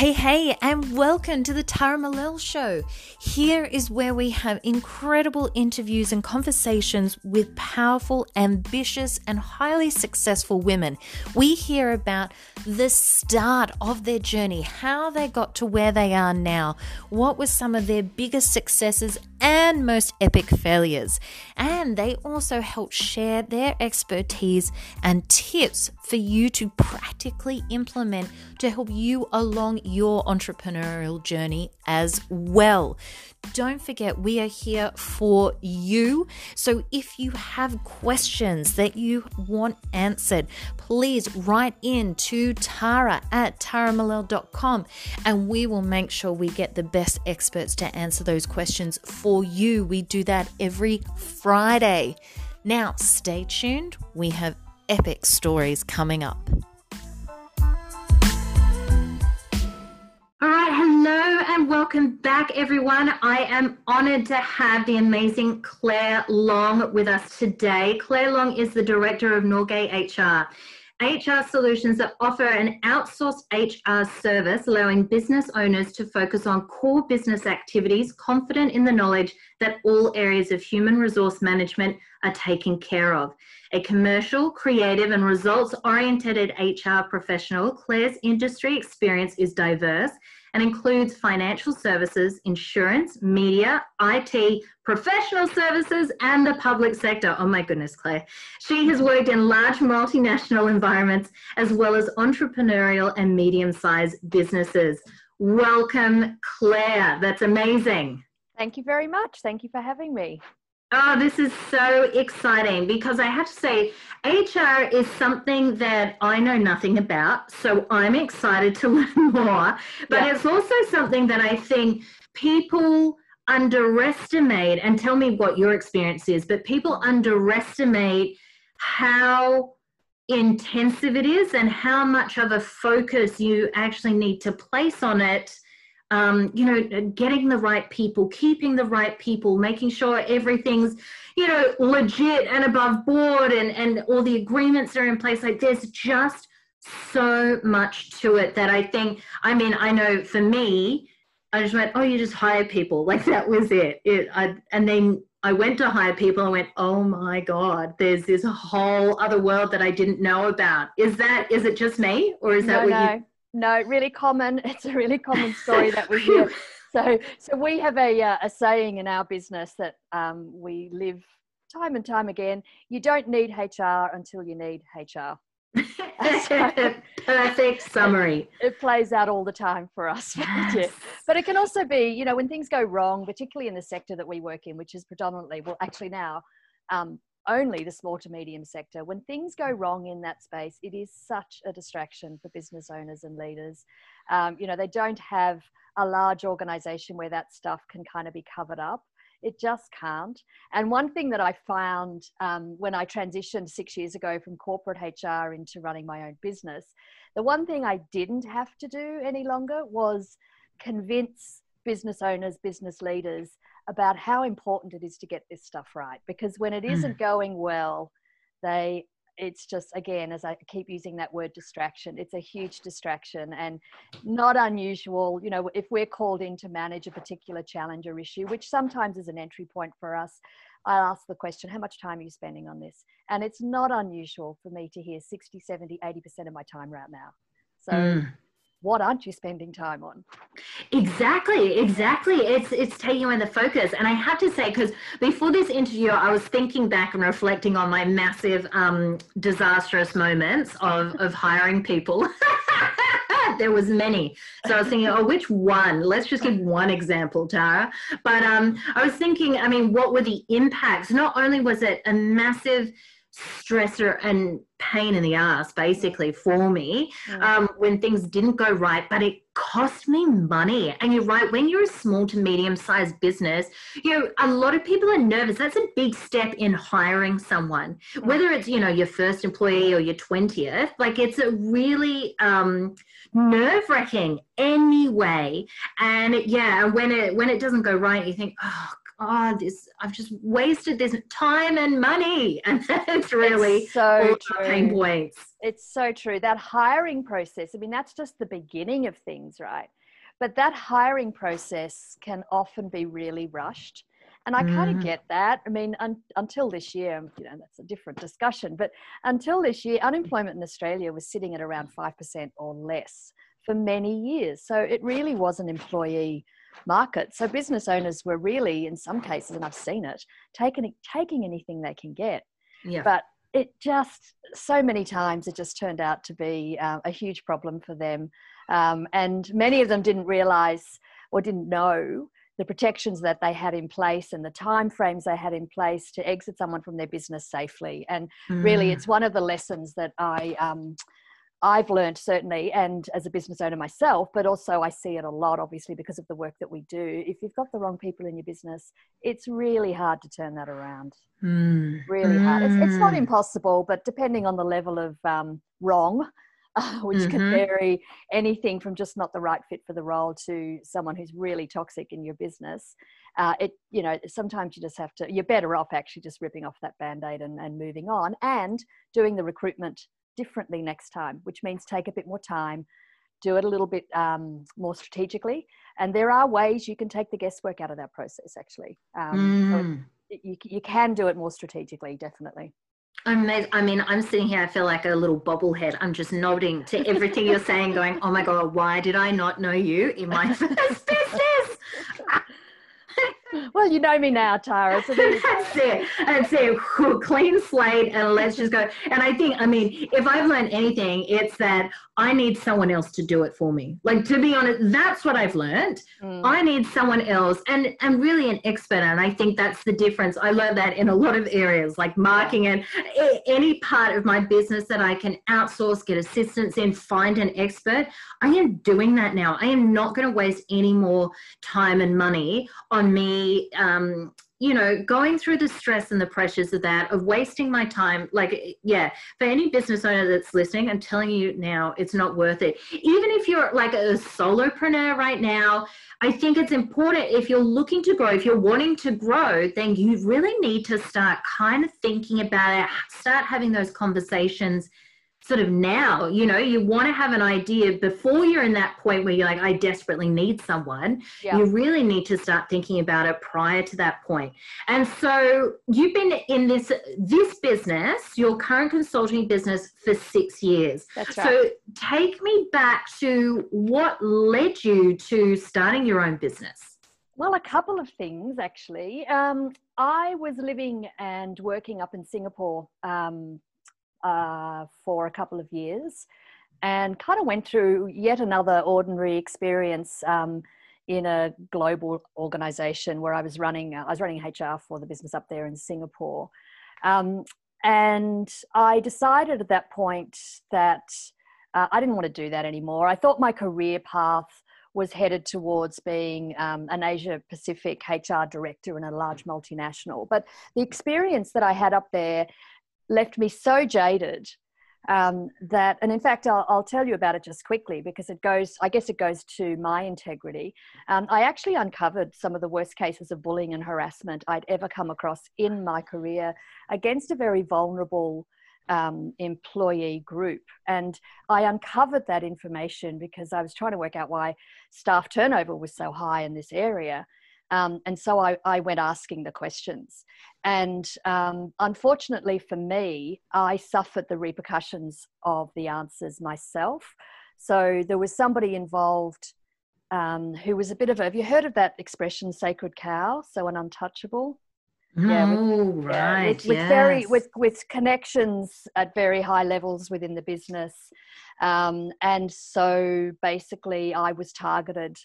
Hey, hey, and welcome to the Tara Malel Show. Here is where we have incredible interviews and conversations with powerful, ambitious, and highly successful women. We hear about the start of their journey, how they got to where they are now, what were some of their biggest successes and most epic failures. And they also help share their expertise and tips for you to practically implement to help you along your entrepreneurial journey as well. Don't forget, we are here for you. So if you have questions that you want answered, please write in to Tara at taramalel.com and we will make sure we get the best experts to answer those questions for you. We do that every Friday. Now, stay tuned. We have epic stories coming up. Welcome back, everyone. I am honored to have the amazing Claire Long with us today. Claire Long is the director of Norgay HR. HR solutions that offer an outsourced HR service, allowing business owners to focus on core business activities, confident in the knowledge that all areas of human resource management are taken care of. A commercial, creative, and results oriented HR professional, Claire's industry experience is diverse and includes financial services, insurance, media, IT, professional services, and the public sector. Oh my goodness, Claire. She has worked in large multinational environments as well as entrepreneurial and medium sized businesses. Welcome, Claire. That's amazing. Thank you very much. Thank you for having me. Oh, this is so exciting because I have to say, HR is something that I know nothing about. So I'm excited to learn more. But yeah. it's also something that I think people underestimate, and tell me what your experience is, but people underestimate how intensive it is and how much of a focus you actually need to place on it um, you know, getting the right people, keeping the right people, making sure everything's, you know, legit and above board and, and all the agreements are in place. Like there's just so much to it that I think, I mean, I know for me, I just went, oh, you just hire people. Like that was it. it I, and then I went to hire people and went, oh my God, there's this whole other world that I didn't know about. Is that, is it just me or is that no, what no. you? No, really common. It's a really common story that we hear. So, so we have a, uh, a saying in our business that um, we live time and time again. You don't need HR until you need HR. Perfect summary. It, it, plays out all the time for us. Yes. But it can also be, you know, when things go wrong, particularly in the sector that we work in, which is predominantly, well, actually now, um, only the small to medium sector. When things go wrong in that space, it is such a distraction for business owners and leaders. Um, you know, they don't have a large organization where that stuff can kind of be covered up. It just can't. And one thing that I found um, when I transitioned six years ago from corporate HR into running my own business, the one thing I didn't have to do any longer was convince business owners, business leaders about how important it is to get this stuff right. Because when it isn't mm. going well, they it's just again as i keep using that word distraction it's a huge distraction and not unusual you know if we're called in to manage a particular challenge or issue which sometimes is an entry point for us i'll ask the question how much time are you spending on this and it's not unusual for me to hear 60 70 80% of my time right now so mm what aren't you spending time on? Exactly exactly. It's it's taking away the focus. And i have to say because before this interview i was thinking back and reflecting on my massive um, disastrous moments of of hiring people. There was many. So i was thinking oh which one? Let's just give one example tara. But um, i was thinking i mean what were the impacts? Not only was it a massive stressor and pain in the ass basically for me mm. um, when things didn't go right but it cost me money and you're right when you're a small to medium sized business you know a lot of people are nervous that's a big step in hiring someone mm. whether it's you know your first employee or your 20th like it's a really um, nerve wracking anyway and yeah when it when it doesn't go right you think oh oh, this I've just wasted this time and money, and that's really it's so true. pain points. It's so true. That hiring process. I mean, that's just the beginning of things, right? But that hiring process can often be really rushed. And I kind of mm. get that. I mean, un- until this year, you know, that's a different discussion. But until this year, unemployment in Australia was sitting at around 5% or less for many years. So it really was an employee market. So business owners were really, in some cases, and I've seen it, taking taking anything they can get. Yeah. But it just so many times it just turned out to be uh, a huge problem for them, um, and many of them didn't realize or didn't know the protections that they had in place and the time frames they had in place to exit someone from their business safely. And mm. really, it's one of the lessons that I. Um, I've learned certainly, and as a business owner myself, but also I see it a lot, obviously, because of the work that we do. If you've got the wrong people in your business, it's really hard to turn that around. Mm. Really mm. hard. It's, it's, not hmm. impossible, but depending on the level of um, wrong, uh, which mm-hmm. can vary anything from just not the right fit for the role to someone who's really toxic in your business. Uh, it, you know, sometimes you just have to, you're better off actually just ripping off that band aid and, and moving on and doing the recruitment differently next time, which means take a bit more time, do it a little bit um, more strategically. And there are ways you can take the guesswork out of that process, actually. Um, mm. you, you can do it more strategically, definitely. I'm, I mean, I'm sitting here, I feel like a little bobblehead. I'm just nodding to everything you're saying, going, oh my God, why did I not know you in my first? Well, you know me now, Tara. So that's it. That's it. Clean slate, and let's just go. And I think, I mean, if I've learned anything, it's that I need someone else to do it for me. Like to be honest, that's what I've learned. Mm. I need someone else, and and really an expert. And I think that's the difference. I learned that in a lot of areas, like marketing and any part of my business that I can outsource, get assistance in, find an expert. I am doing that now. I am not going to waste any more time and money on me um, you know, going through the stress and the pressures of that, of wasting my time, like, yeah, for any business owner that's listening, I'm telling you now, it's not worth it. Even if you're like a solopreneur right now, I think it's important if you're looking to grow, if you're wanting to grow, then you really need to start kind of thinking about it, start having those conversations sort of now you know you want to have an idea before you're in that point where you're like i desperately need someone yeah. you really need to start thinking about it prior to that point and so you've been in this this business your current consulting business for six years That's right. so take me back to what led you to starting your own business well, a couple of things actually. Um, I was living and working up in Singapore um, uh, for a couple of years and kind of went through yet another ordinary experience um, in a global organization where I was running, uh, I was running HR for the business up there in Singapore. Um, and I decided at that point that uh, I didn't want to do that anymore. I thought my career path was headed towards being um, an Asia Pacific HR director in a large multinational. But the experience that I had up there left me so jaded um, that, and in fact, I'll, I'll, tell you about it just quickly because it goes, I guess it goes to my integrity. Um, I actually uncovered some of the worst cases of bullying and harassment I'd ever come across in my career against a very vulnerable um, employee group. And I uncovered that information because I was trying to work out why staff turnover was so high in this area. Um, and so I, I, went asking the questions. And um, unfortunately for me, I suffered the repercussions of the answers myself. So there was somebody involved um, who was a bit of a, have you heard of that expression, sacred cow? So an untouchable? yeah, with, oh, right. With, with yes. very with with connections at very high levels within the business, um, and so basically, I was targeted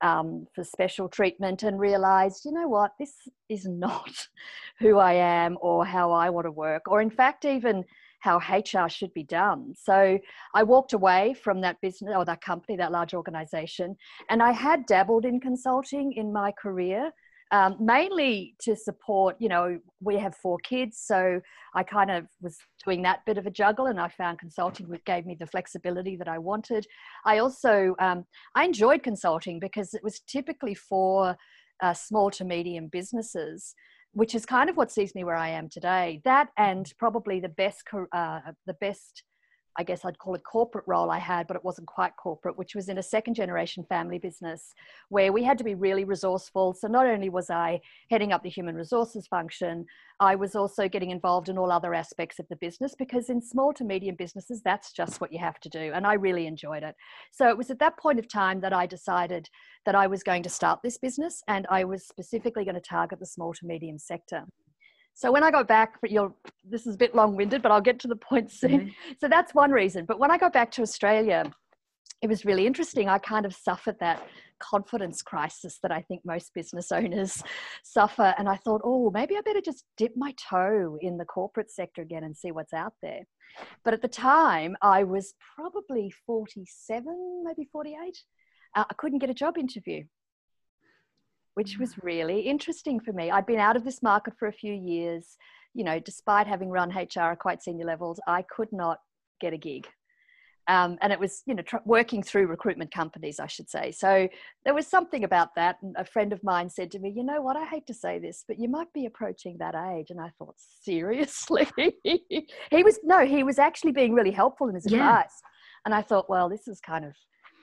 um, for special treatment and realized, you know what, this is not who I am or how I want to work, or in fact, even how HR should be done. So I walked away from that business or that company, that large organization, and I had dabbled in consulting in my career um, mainly to support, you know, we have four kids. So I kind of was doing that bit of a juggle and I found consulting gave me the flexibility that I wanted. I also, um, I enjoyed consulting because it was typically for uh, small to medium businesses which is kind of what sees me where I am today. That and probably the best, uh, the best I guess I'd call it corporate role I had, but it wasn't quite corporate, which was in a second generation family business where we had to be really resourceful. So not only was I heading up the human resources function, I was also getting involved in all other aspects of the business because in small to medium businesses, that's just what you have to do. And I really enjoyed it. So it was at that point of time that I decided that I was going to start this business and I was specifically going to target the small to medium sector. So when I go back, you'll, this is a bit long-winded, but I'll get to the point soon. Mm-hmm. So that's one reason. But when I got back to Australia, it was really interesting. I kind of suffered that confidence crisis that I think most business owners suffer. And I thought, oh, maybe I better just dip my toe in the corporate sector again and see what's out there. But at the time, I was probably 47, maybe 48. Uh, I couldn't get a job interview which was really interesting for me. I'd been out of this market for a few years. You know, despite having run HR at quite senior levels, I could not get a gig. Um, and it was, you know, tr- working through recruitment companies, I should say. So there was something about that. And a friend of mine said to me, you know what, I hate to say this, but you might be approaching that age. And I thought, seriously? he was, no, he was actually being really helpful in his yeah. advice. And I thought, well, this is kind of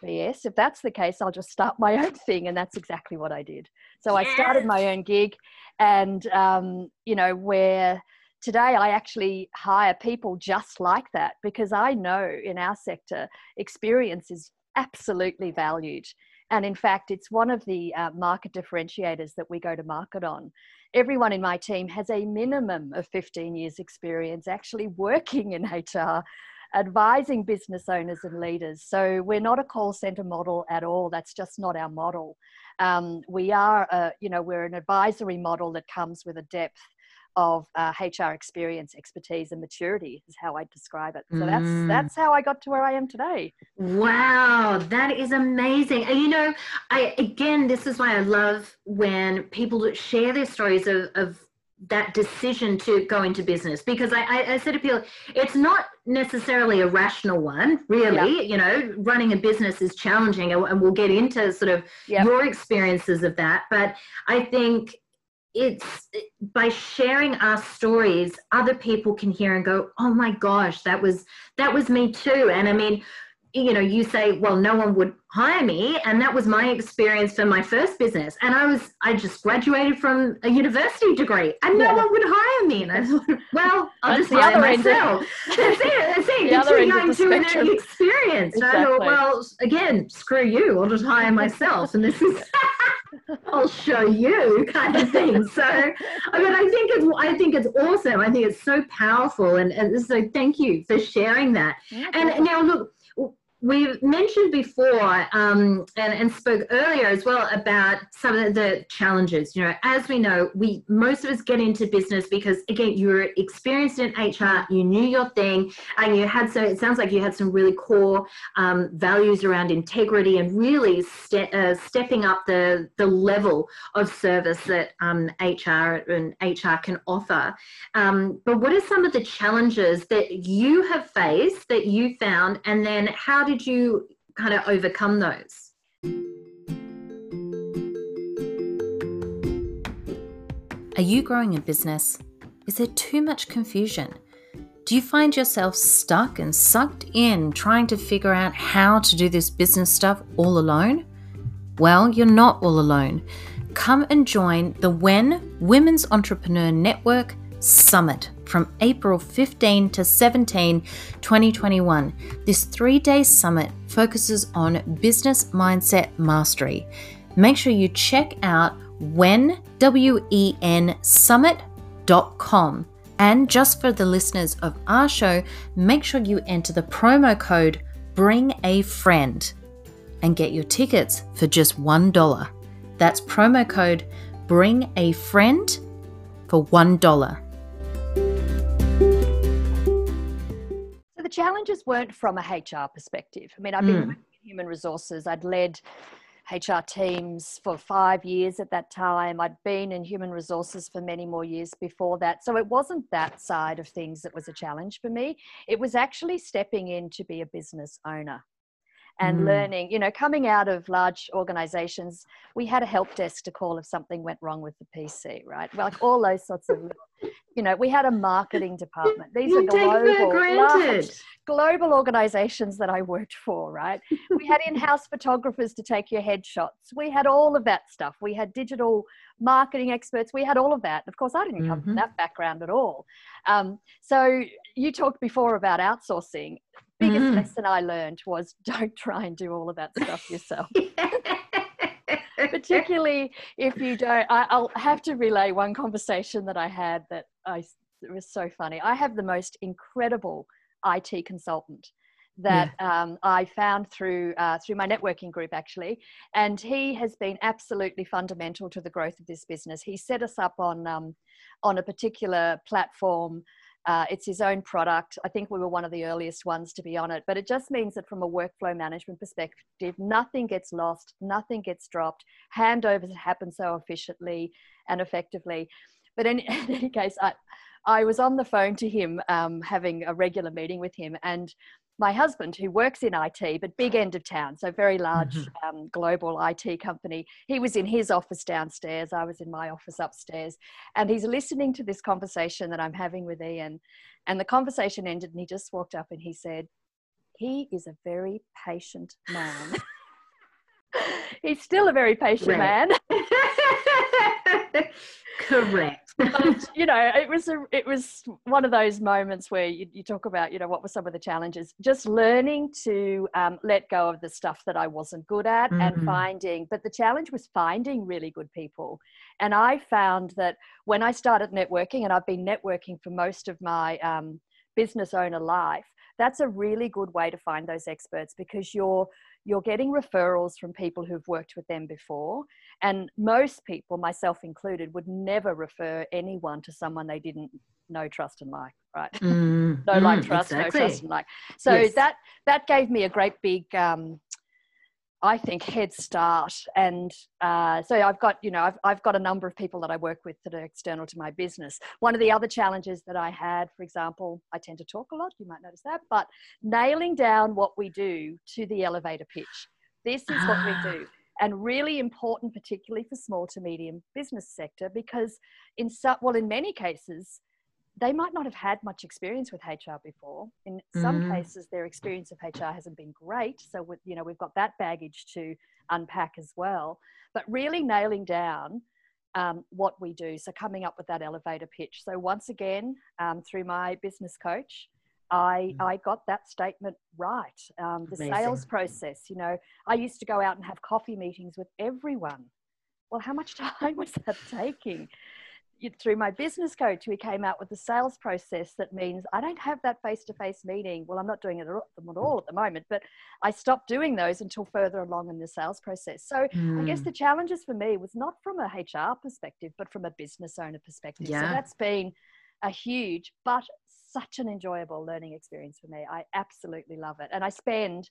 yes, if that's the case, I'll just start my own thing. And that's exactly what I did. So yes. I started my own gig, and, um, you know, where today I actually hire people just like that because I know in our sector, experience is absolutely valued. And in fact, it's one of the uh, market differentiators that we go to market on. Everyone in my team has a minimum of 15 years experience actually working in HR advising business owners and leaders. So we're not a call center model at all. That's just not our model. Um, we are, a, you know, we're an advisory model that comes with a depth of uh, HR experience, expertise, and maturity is how I describe it. So mm. that's that's how I got to where I am today. Wow, that is amazing. And you know, I again, this is why I love when people share their stories of, of that decision to go into business because I, I, I said to people, it's not necessarily a rational one, really. Yeah. You know, running a business is challenging, and we'll get into sort of your experiences of that. But I think it's by sharing our stories, other people can hear and go, "Oh my gosh, that was that was me too." And I mean, you know, you say, well, no one would hire me. And that was my experience for my first business. And I was, I just graduated from a university degree and no yeah. one would hire me. And I thought, well, I'll just hire myself. That's it. That's it. You're too young to an experience. Exactly. I thought, well, again, screw you. I'll just hire myself. And this is, I'll show you kind of thing. So, I mean, I think it's, I think it's awesome. I think it's so powerful. And, and so thank you for sharing that. Yeah, and now look, we mentioned before um, and, and, spoke earlier as well about some of the challenges. You know, as we know, we most of us get into business because again, you were experienced in HR, you knew your thing, and you had so it sounds like you had some really core um, values around integrity and really ste- uh, stepping up the the level of service that um, HR and HR can offer. Um, but what are some of the challenges that you have faced that you found, and then how did did you kind of overcome those? Are you growing a business? Is there too much confusion? Do you find yourself stuck and sucked in trying to figure out how to do this business stuff all alone? Well, you're not all alone. Come and join the WEN Women's Entrepreneur Network Summit from April 15 to 17, 2021. This three day summit focuses on business mindset mastery. Make sure you check out when, W-E-N, summit.com. And just for the listeners of our show, make sure you enter the promo code Bring a Friend and get your tickets for just $1. That's promo code Bring a Friend for $1. Challenges weren't from a HR perspective. I mean, I've been mm. in human resources. I'd led HR teams for five years at that time. I'd been in human resources for many more years before that. So it wasn't that side of things that was a challenge for me. It was actually stepping in to be a business owner. And Mm. learning you know coming out of large organizations we had a help desk to call if something went wrong with the pc right like all those sorts of you know we had a marketing department these You are global large global organizations that I worked for, right? We had in house photographers to take your headshots. We had all of that stuff. We had digital marketing experts. We had all of that. Of course, I didn't come Mhm. from that background at all. Um, so, you talked before about outsourcing. Biggest Mhm. lesson I learned was don't try and do all of that stuff yourself. Particularly if you don't I, i'll have to relay one conversation that i had that i it was so funny. I have the most incredible it consultant that um, i found through uh, through my networking group actually. And he has been absolutely fundamental to the growth of this business. He set us up on um, on a particular platform uh, it's his own product. I think we were one of the earliest ones to be on it, but it just means that from a workflow management perspective, nothing gets lost, nothing gets dropped. Handovers happen so efficiently and effectively. But in, in any case, I, I was on the phone to him, um, having a regular meeting with him, and my husband, who works in IT, but big end of town, so very large Mhm. um, global IT company, he was in his office downstairs. I was in my office upstairs. And he's listening to this conversation that I'm having with Ian. And the conversation ended, and he just walked up and he said, He is a very patient man. He's still a very patient Right. man. Correct. but you know it was a it was one of those moments where you, you talk about you know what were some of the challenges just learning to um, let go of the stuff that i wasn't good at and Mhm. finding but the challenge was finding really good people and i found that when i started networking and i've been networking for most of my um, business owner life that's a really good way to find those experts because you're you're getting referrals from people who've worked with them before and most people, myself included, would never refer anyone to someone they didn't know, trust, and like. Right? Mm, No like, mm, trust, exactly. no trust, and like. So Yes. that that gave me a great big, um, I think, head start. And uh, so I've got, you know, I've I've got a number of people that I work with that are external to my business. One of the other challenges that I had, for example, I tend to talk a lot. You might notice that, but nailing down what we do to the elevator pitch. This is what we do and really important particularly for small to medium business sector because in some well in many cases they might not have had much experience with hr before in some Mm. cases their experience of hr hasn't been great so with, you know we've got that baggage to unpack as well but really nailing down um, what we do so coming up with that elevator pitch so once again um, through my business coach I, Mm. I got that statement right. Um, the Amazing. sales process, you know, I used to go out and have coffee meetings with everyone. Well, how much time was that taking? Through my business coach, we came out with the sales process that means I don't have that face to face meeting. Well, I'm not doing it at all- at all at the moment, but I stopped doing those until further along in the sales process. So I guess Mm, the challenges for me was not from a HR perspective, but from a business owner perspective. Yeah. So that's been a huge, but such an enjoyable learning experience for me. I absolutely love it. And I spend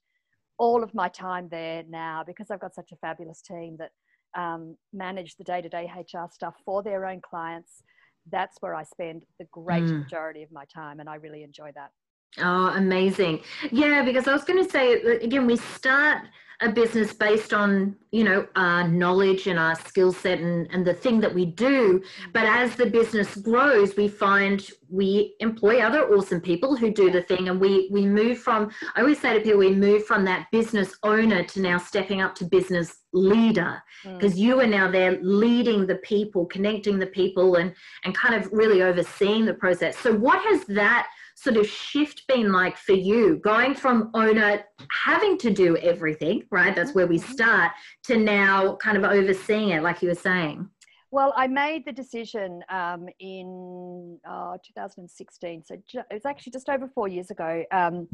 all of my time there now because I've got such a fabulous team that um, manage the day to day HR stuff for their own clients. That's where I spend the great Mm. majority of my time, and I really enjoy that. Oh, amazing. Yeah, because I was going to say, again, we start a business based on, you know, our knowledge and our skill set and, and the thing that we do. But as the business grows, we find we employ other awesome people who do the thing. And we, we move from, I always say to people, we move from that business owner to now stepping up to business leader Mm. because you are now there leading the people, connecting the people and, and kind of really overseeing the process. So what has that sort of shift been like for you going from owner having to do everything right that's where we Mhm. start to now kind of overseeing it like you were saying Well, I made the decision um, in uh, 2016, so ju- it was actually just over four years ago. Um,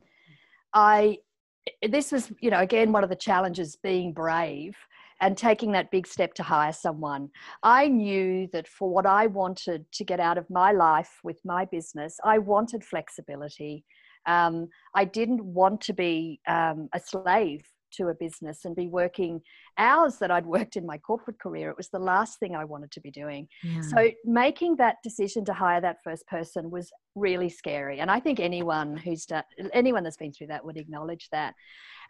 I this was, you know, again one of the challenges being brave and taking that big step to hire someone. I knew that for what I wanted to get out of my life with my business, I wanted flexibility. Um, I didn't want to be um, a slave to a business and be working hours that I'd worked in my corporate career. It was the last thing I wanted to be doing. yeah. So making that decision to hire that first person was really scary. And I think anyone who's done, anyone that's been through that would acknowledge that.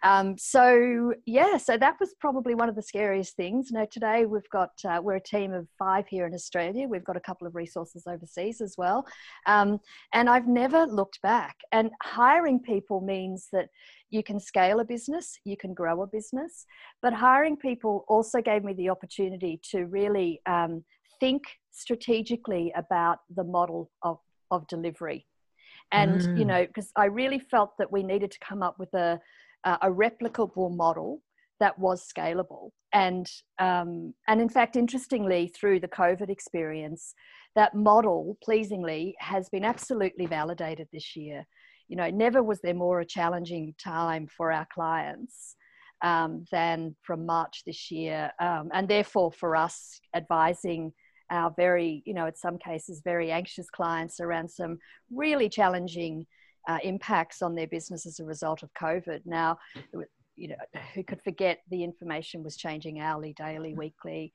Um, so yeah, so that was probably one of the scariest things. You know, today we've got uh, we're a team of five here in Australia. We've got a couple of resources overseas as well, um, and I've never looked back. And hiring people means that you can scale a business, you can grow a business, but hiring people also gave me the opportunity to really um, think strategically about the model of, of delivery. And, mm. you know, because I really felt that we needed to come up with a, a replicable model that was scalable. And, um, and in fact, interestingly, through the COVID experience, that model, pleasingly, has been absolutely validated this year. You know, never was there more a challenging time for our clients um, than from March this year. Um, and therefore, for us, advising our very, you know, in some cases, very anxious clients around some really challenging uh, impacts on their business as a result of COVID. Now, you know, who could forget the information was changing hourly, daily, weekly.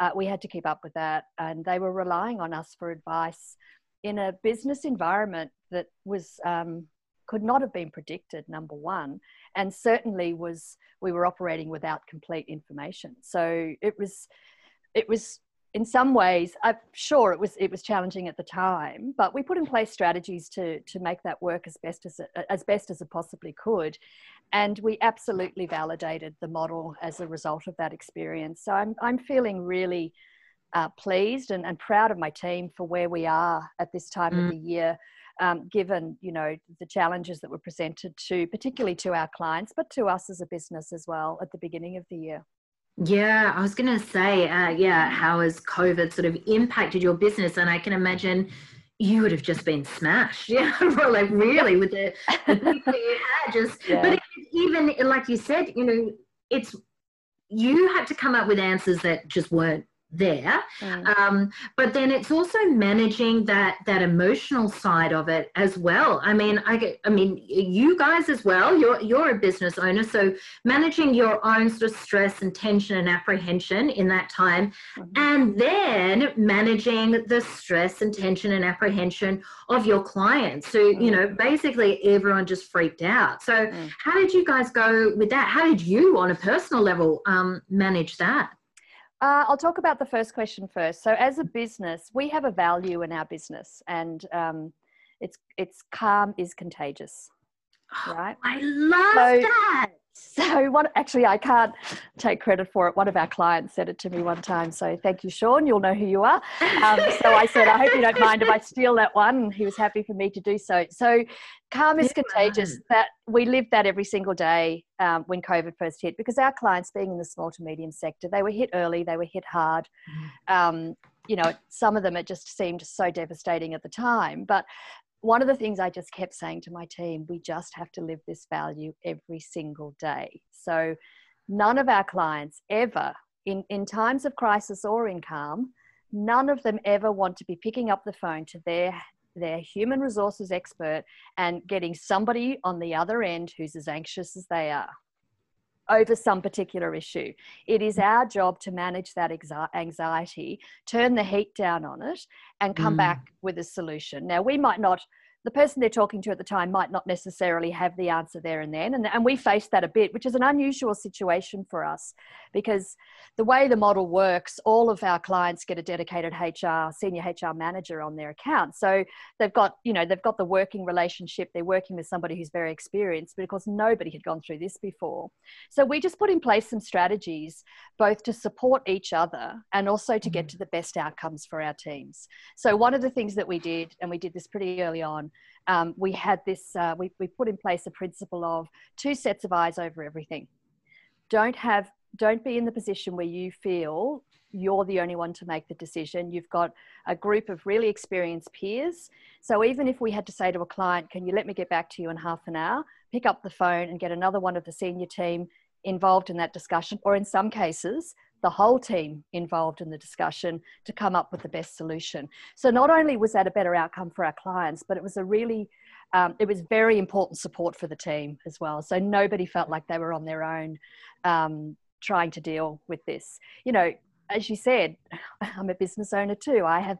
Uh, we had to keep up with that, and they were relying on us for advice in a business environment that was um, could not have been predicted. Number one, and certainly was we were operating without complete information. So it was it was in some ways, I'm sure it was it was challenging at the time, but we put in place strategies to to make that work as best as it, as best as it possibly could, and we absolutely validated the model as a result of that experience. So I'm I'm feeling really uh, pleased and, and proud of my team for where we are at this time mm. of the year. Um, given you know the challenges that were presented to particularly to our clients but to us as a business as well at the beginning of the year yeah, I was going to say, uh, yeah, how has COVID sort of impacted your business? And I can imagine you would have just been smashed. Yeah, like really with the, the people you had just, yeah. but even like you said, you know, it's, you had to come up with answers that just weren't there mm. um, but then it's also managing that that emotional side of it as well i mean i get i mean you guys as well you're you're a business owner so managing your own sort of stress and tension and apprehension in that time mm-hmm. and then managing the stress and tension and apprehension of your clients so mm. you know basically everyone just freaked out so mm. how did you guys go with that how did you on a personal level um, manage that uh, I'll talk about the first question first. So, as a business, we have a value in our business, and um, it's it's calm is contagious, right? I love so, that. So, what actually, I can't take credit for it. One of our clients said it to me one time. So, thank you, Sean. You'll know who you are. Um, so, I said, I hope you don't mind if I steal that one. He was happy for me to do so. So, calm is yeah. contagious. That we lived that every single day um, when COVID first hit, because our clients, being in the small to medium sector, they were hit early, they were hit hard. Mm. Um, you know, some of them it just seemed so devastating at the time. But one of the things I just kept saying to my team, we just have to live this value every single day. So none of our clients ever, in, in times of crisis or in calm, none of them ever want to be picking up the phone to their their human resources expert and getting somebody on the other end who's as anxious as they are over some particular issue. It is our job to manage that anxiety, turn the heat down on it, and come mm. back with a solution. Now, we might not the person they're talking to at the time might not necessarily have the answer there and then. And, and we faced that a bit, which is an unusual situation for us because the way the model works, all of our clients get a dedicated HR, senior HR manager on their account. So they've got, you know, they've got the working relationship. They're working with somebody who's very experienced because nobody had gone through this before. So we just put in place some strategies both to support each other and also to get mm-hmm. to the best outcomes for our teams. So one of the things that we did, and we did this pretty early on, um, we had this, uh, we, we put in place a principle of two sets of eyes over everything. Don't have, don't be in the position where you feel you're the only one to make the decision. You've got a group of really experienced peers. So even if we had to say to a client, can you let me get back to you in half an hour, pick up the phone and get another one of the senior team involved in that discussion, or in some cases, the whole team involved in the discussion to come up with the best solution. So not only was that a better outcome for our clients, but it was a really um, it was very important support for the team as well. So nobody felt like they were on their own um, trying to deal with this. You know, as you said, I'm a business owner too. I have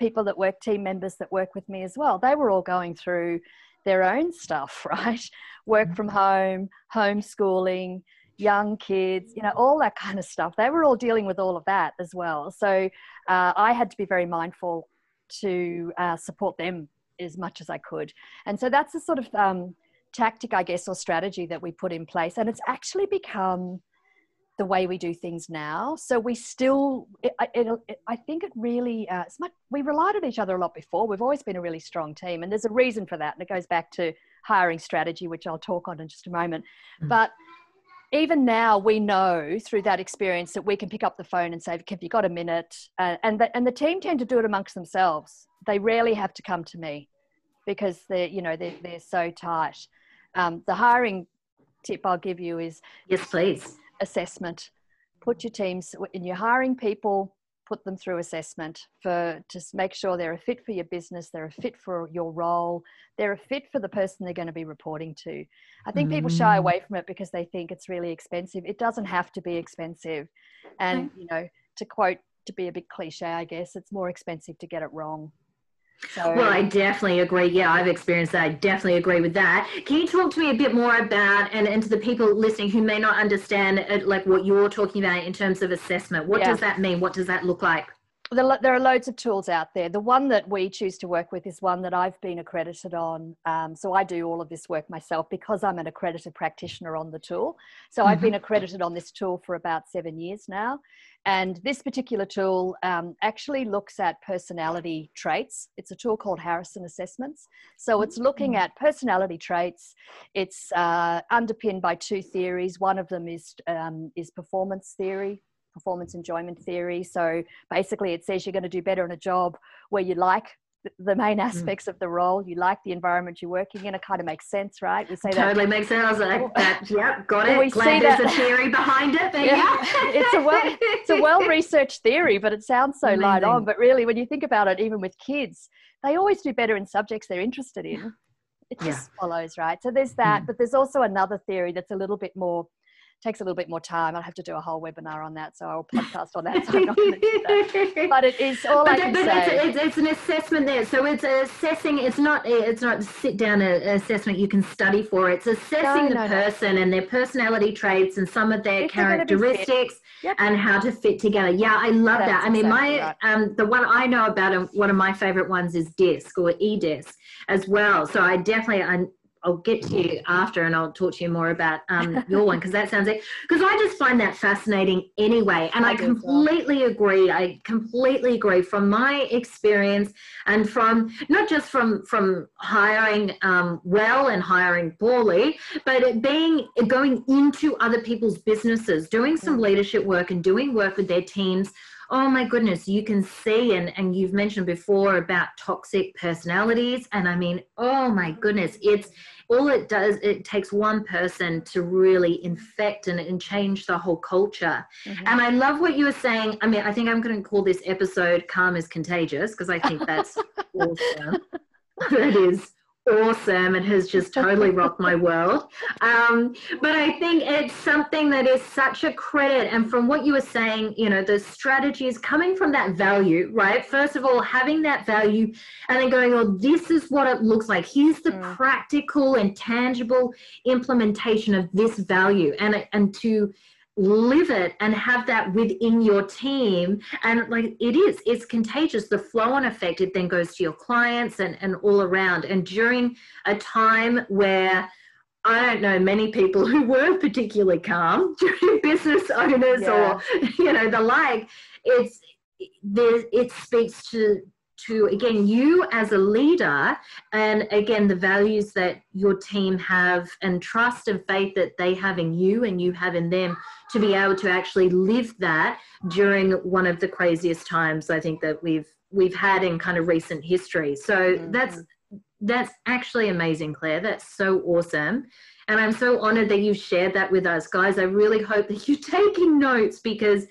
people that work, team members that work with me as well, they were all going through their own stuff, right? Work from home, homeschooling, young kids, you know, all that kind of stuff. They were all dealing with all of that as well. So uh, I had to be very mindful to uh, support them as much as I could. And so that's the sort of um, tactic, I guess, or strategy that we put in place. And it's actually become the way we do things now. So we still, it, it, it, I think it really, uh, much, we relied on each other a lot before. We've always been a really strong team. And there's a reason for that. And it goes back to hiring strategy, which I'll talk on in just a moment. Mm. But even now we know through that experience that we can pick up the phone and say have you got a minute. Uh, and, the, and the team tend to do it amongst themselves. They rarely have to come to me because they're you know they're, they're so tight. Um, the hiring tip i'll give you is yes please. assessment. Put your teams in your hiring people put them through assessment for to make sure they're a fit for your business, they're a fit for your role, they're a fit for the person they're going to be reporting to. I think mm. people shy mm. away from it because they think it's really expensive. It doesn't have to be expensive. And, you know, to quote, to be a bit cliche, I guess, it's more expensive to get it wrong. So, well, I definitely agree. Yeah, I've experienced that. I definitely agree with that. Can you talk to me a bit more about, and, and to the people listening who may not understand, it, uh, like what you're talking about in terms of assessment? What yeah. does that mean? What does that look like? There are loads of tools out there. The one that we choose to work with is one that I've been accredited on. Um, so I do all of this work myself because I'm an accredited practitioner on the tool. So mm-hmm. I've been mm-hmm. accredited on this tool for about seven years now. And this particular tool um, actually looks at personality traits. It's a tool called Harrison Assessments. So it's looking mm. at personality traits. It's uh, underpinned by two theories. One of them is, um, is performance theory, performance enjoyment theory. So basically, it says you're going to do better in a job where you like the main mm. aspects mm. of the role. You like the environment you're working in. It kind of makes sense, right? We say totally that totally makes sense. I was Like that. Yep, got it. We Glad there's that. a theory behind it. But yeah, yeah. it's a well, it's a well researched theory, but it sounds so Amazing. light on. But really, when you think about it, even with kids, they always do better in subjects they're interested in. It just yeah. follows, right? So there's that, mm. but there's also another theory that's a little bit more takes a little bit more time. I'll have to do a whole webinar on that, so I'll podcast on that. So I'm not going to do that. But it is all but I can but say. It's, it's, an assessment there, so it's assessing. It's not. It's not sit down assessment you can study for. It's assessing no, the person no. and their personality traits and some of their if characteristics yep. and how to fit together. Yeah, I love That's that. I mean, exactly my right. um, the one I know about, um, one of my favorite ones is DISC or eDisc as well. So I definitely I I'll get to you after and I'll talk to you more about um, your one because that sounds because I just find that fascinating anyway. And I, I completely well. agree. I completely agree from my experience and from not just from from hiring um, well and hiring poorly, but it being going into other people's businesses, doing some leadership work and doing work with their teams oh my goodness, you can see, and, and you've mentioned before about toxic personalities. And I mean, oh my goodness, it's all it does, it takes one person to really infect and, and change the whole culture. Mm-hmm. And I love what you were saying. I mean, I think I'm going to call this episode Calm is Contagious because I think that's awesome. that is awesome. It has just totally rocked my world. Um, but I think it's something that is such a credit. And from what you were saying, you know, the strategy is coming from that value, right? First of all, having that value and then going, oh, this is what it looks like. Here's the mm. practical and tangible implementation of this value. And, and to live it and have that within your team. And like it is it's contagious. The flow on effect it then goes to your clients and, and all around. And during a time where I don't know many people who were particularly calm during business owners yeah. or you know the like it's there it speaks to to again you as a leader and again the values that your team have and trust and faith that they have in you and you have in them to be able to actually live that during one of the craziest times i think that we've we've had in kind of recent history. So mm-hmm. that's that's actually amazing claire. That's so awesome. And i'm so honored that you shared that with us. Guys i really hope that you're taking notes because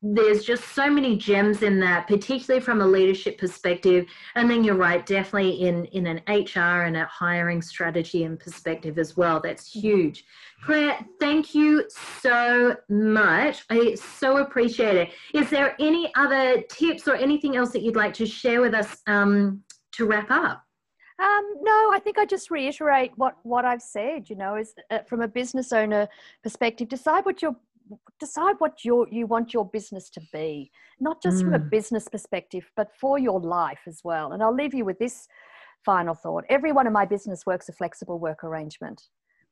there's just so many gems in that, particularly from a leadership perspective. And then you're right, definitely in, in an HR and a hiring strategy and perspective as well. That's huge. Claire, thank you so much. I so appreciate it. Is there any other tips or anything else that you'd like to share with us um, to wrap up? Um, no, I think I just reiterate what what I've said. You know, is uh, from a business owner perspective, decide what your decide what your you want your business to be not just mm. from a mm. business perspective but for your life as well. And i'll leave you with this final thought. Everyone in my business works a flexible work arrangement.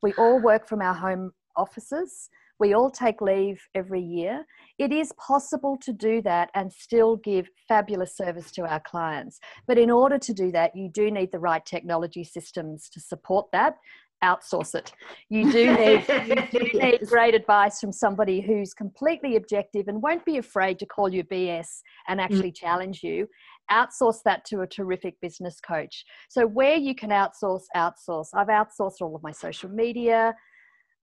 We all work from our home offices. We all take leave every year. It is possible to do that and still give fabulous service to our clients. But in order to do that you do need the right technology systems to support that outsource it. You do need you do need great advice from somebody who's completely objective and won't be afraid to call you BS and mm. actually mm. challenge you. Outsource that to a terrific business coach. So where you can outsource, outsource. I've outsourced all of my social media.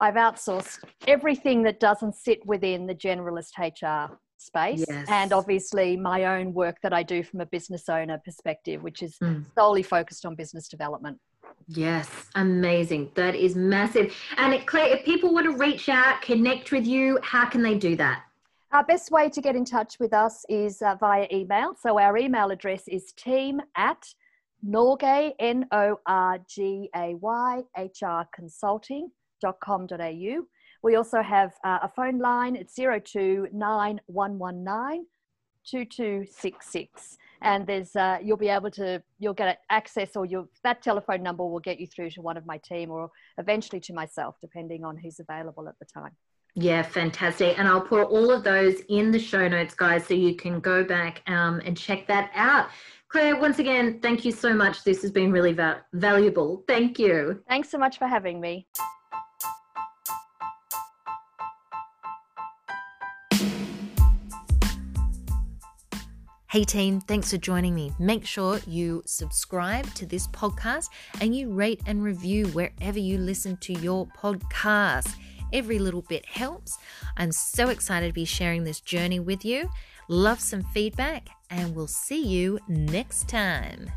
I've outsourced everything that doesn't sit within the generalist HR space yes. and obviously my own work that I do from a business owner perspective, which is mm. solely focused on business development. Yes, amazing. That is massive. And Claire, if people want to reach out, connect with you, how can they do that? Our best way to get in touch with us is uh, via email. So our email address is team at Norgay, N O R G A Y, HR consulting.com.au. We also have uh, a phone line, it's 029119 2266 and there's uh, you'll be able to you'll get access or you that telephone number will get you through to one of my team or eventually to myself depending on who's available at the time. Yeah fantastic. And i'll put all of those in the show notes guys so you can go back um, and check that out. Claire once again thank you so much. This has been really va- valuable. Thank you. Thanks so much for having me Hey team, thanks for joining me. Make sure you subscribe to this podcast and you rate and review wherever you listen to your podcast. Every little bit helps. I'm so excited to be sharing this journey with you. Love some feedback, and we'll see you next time.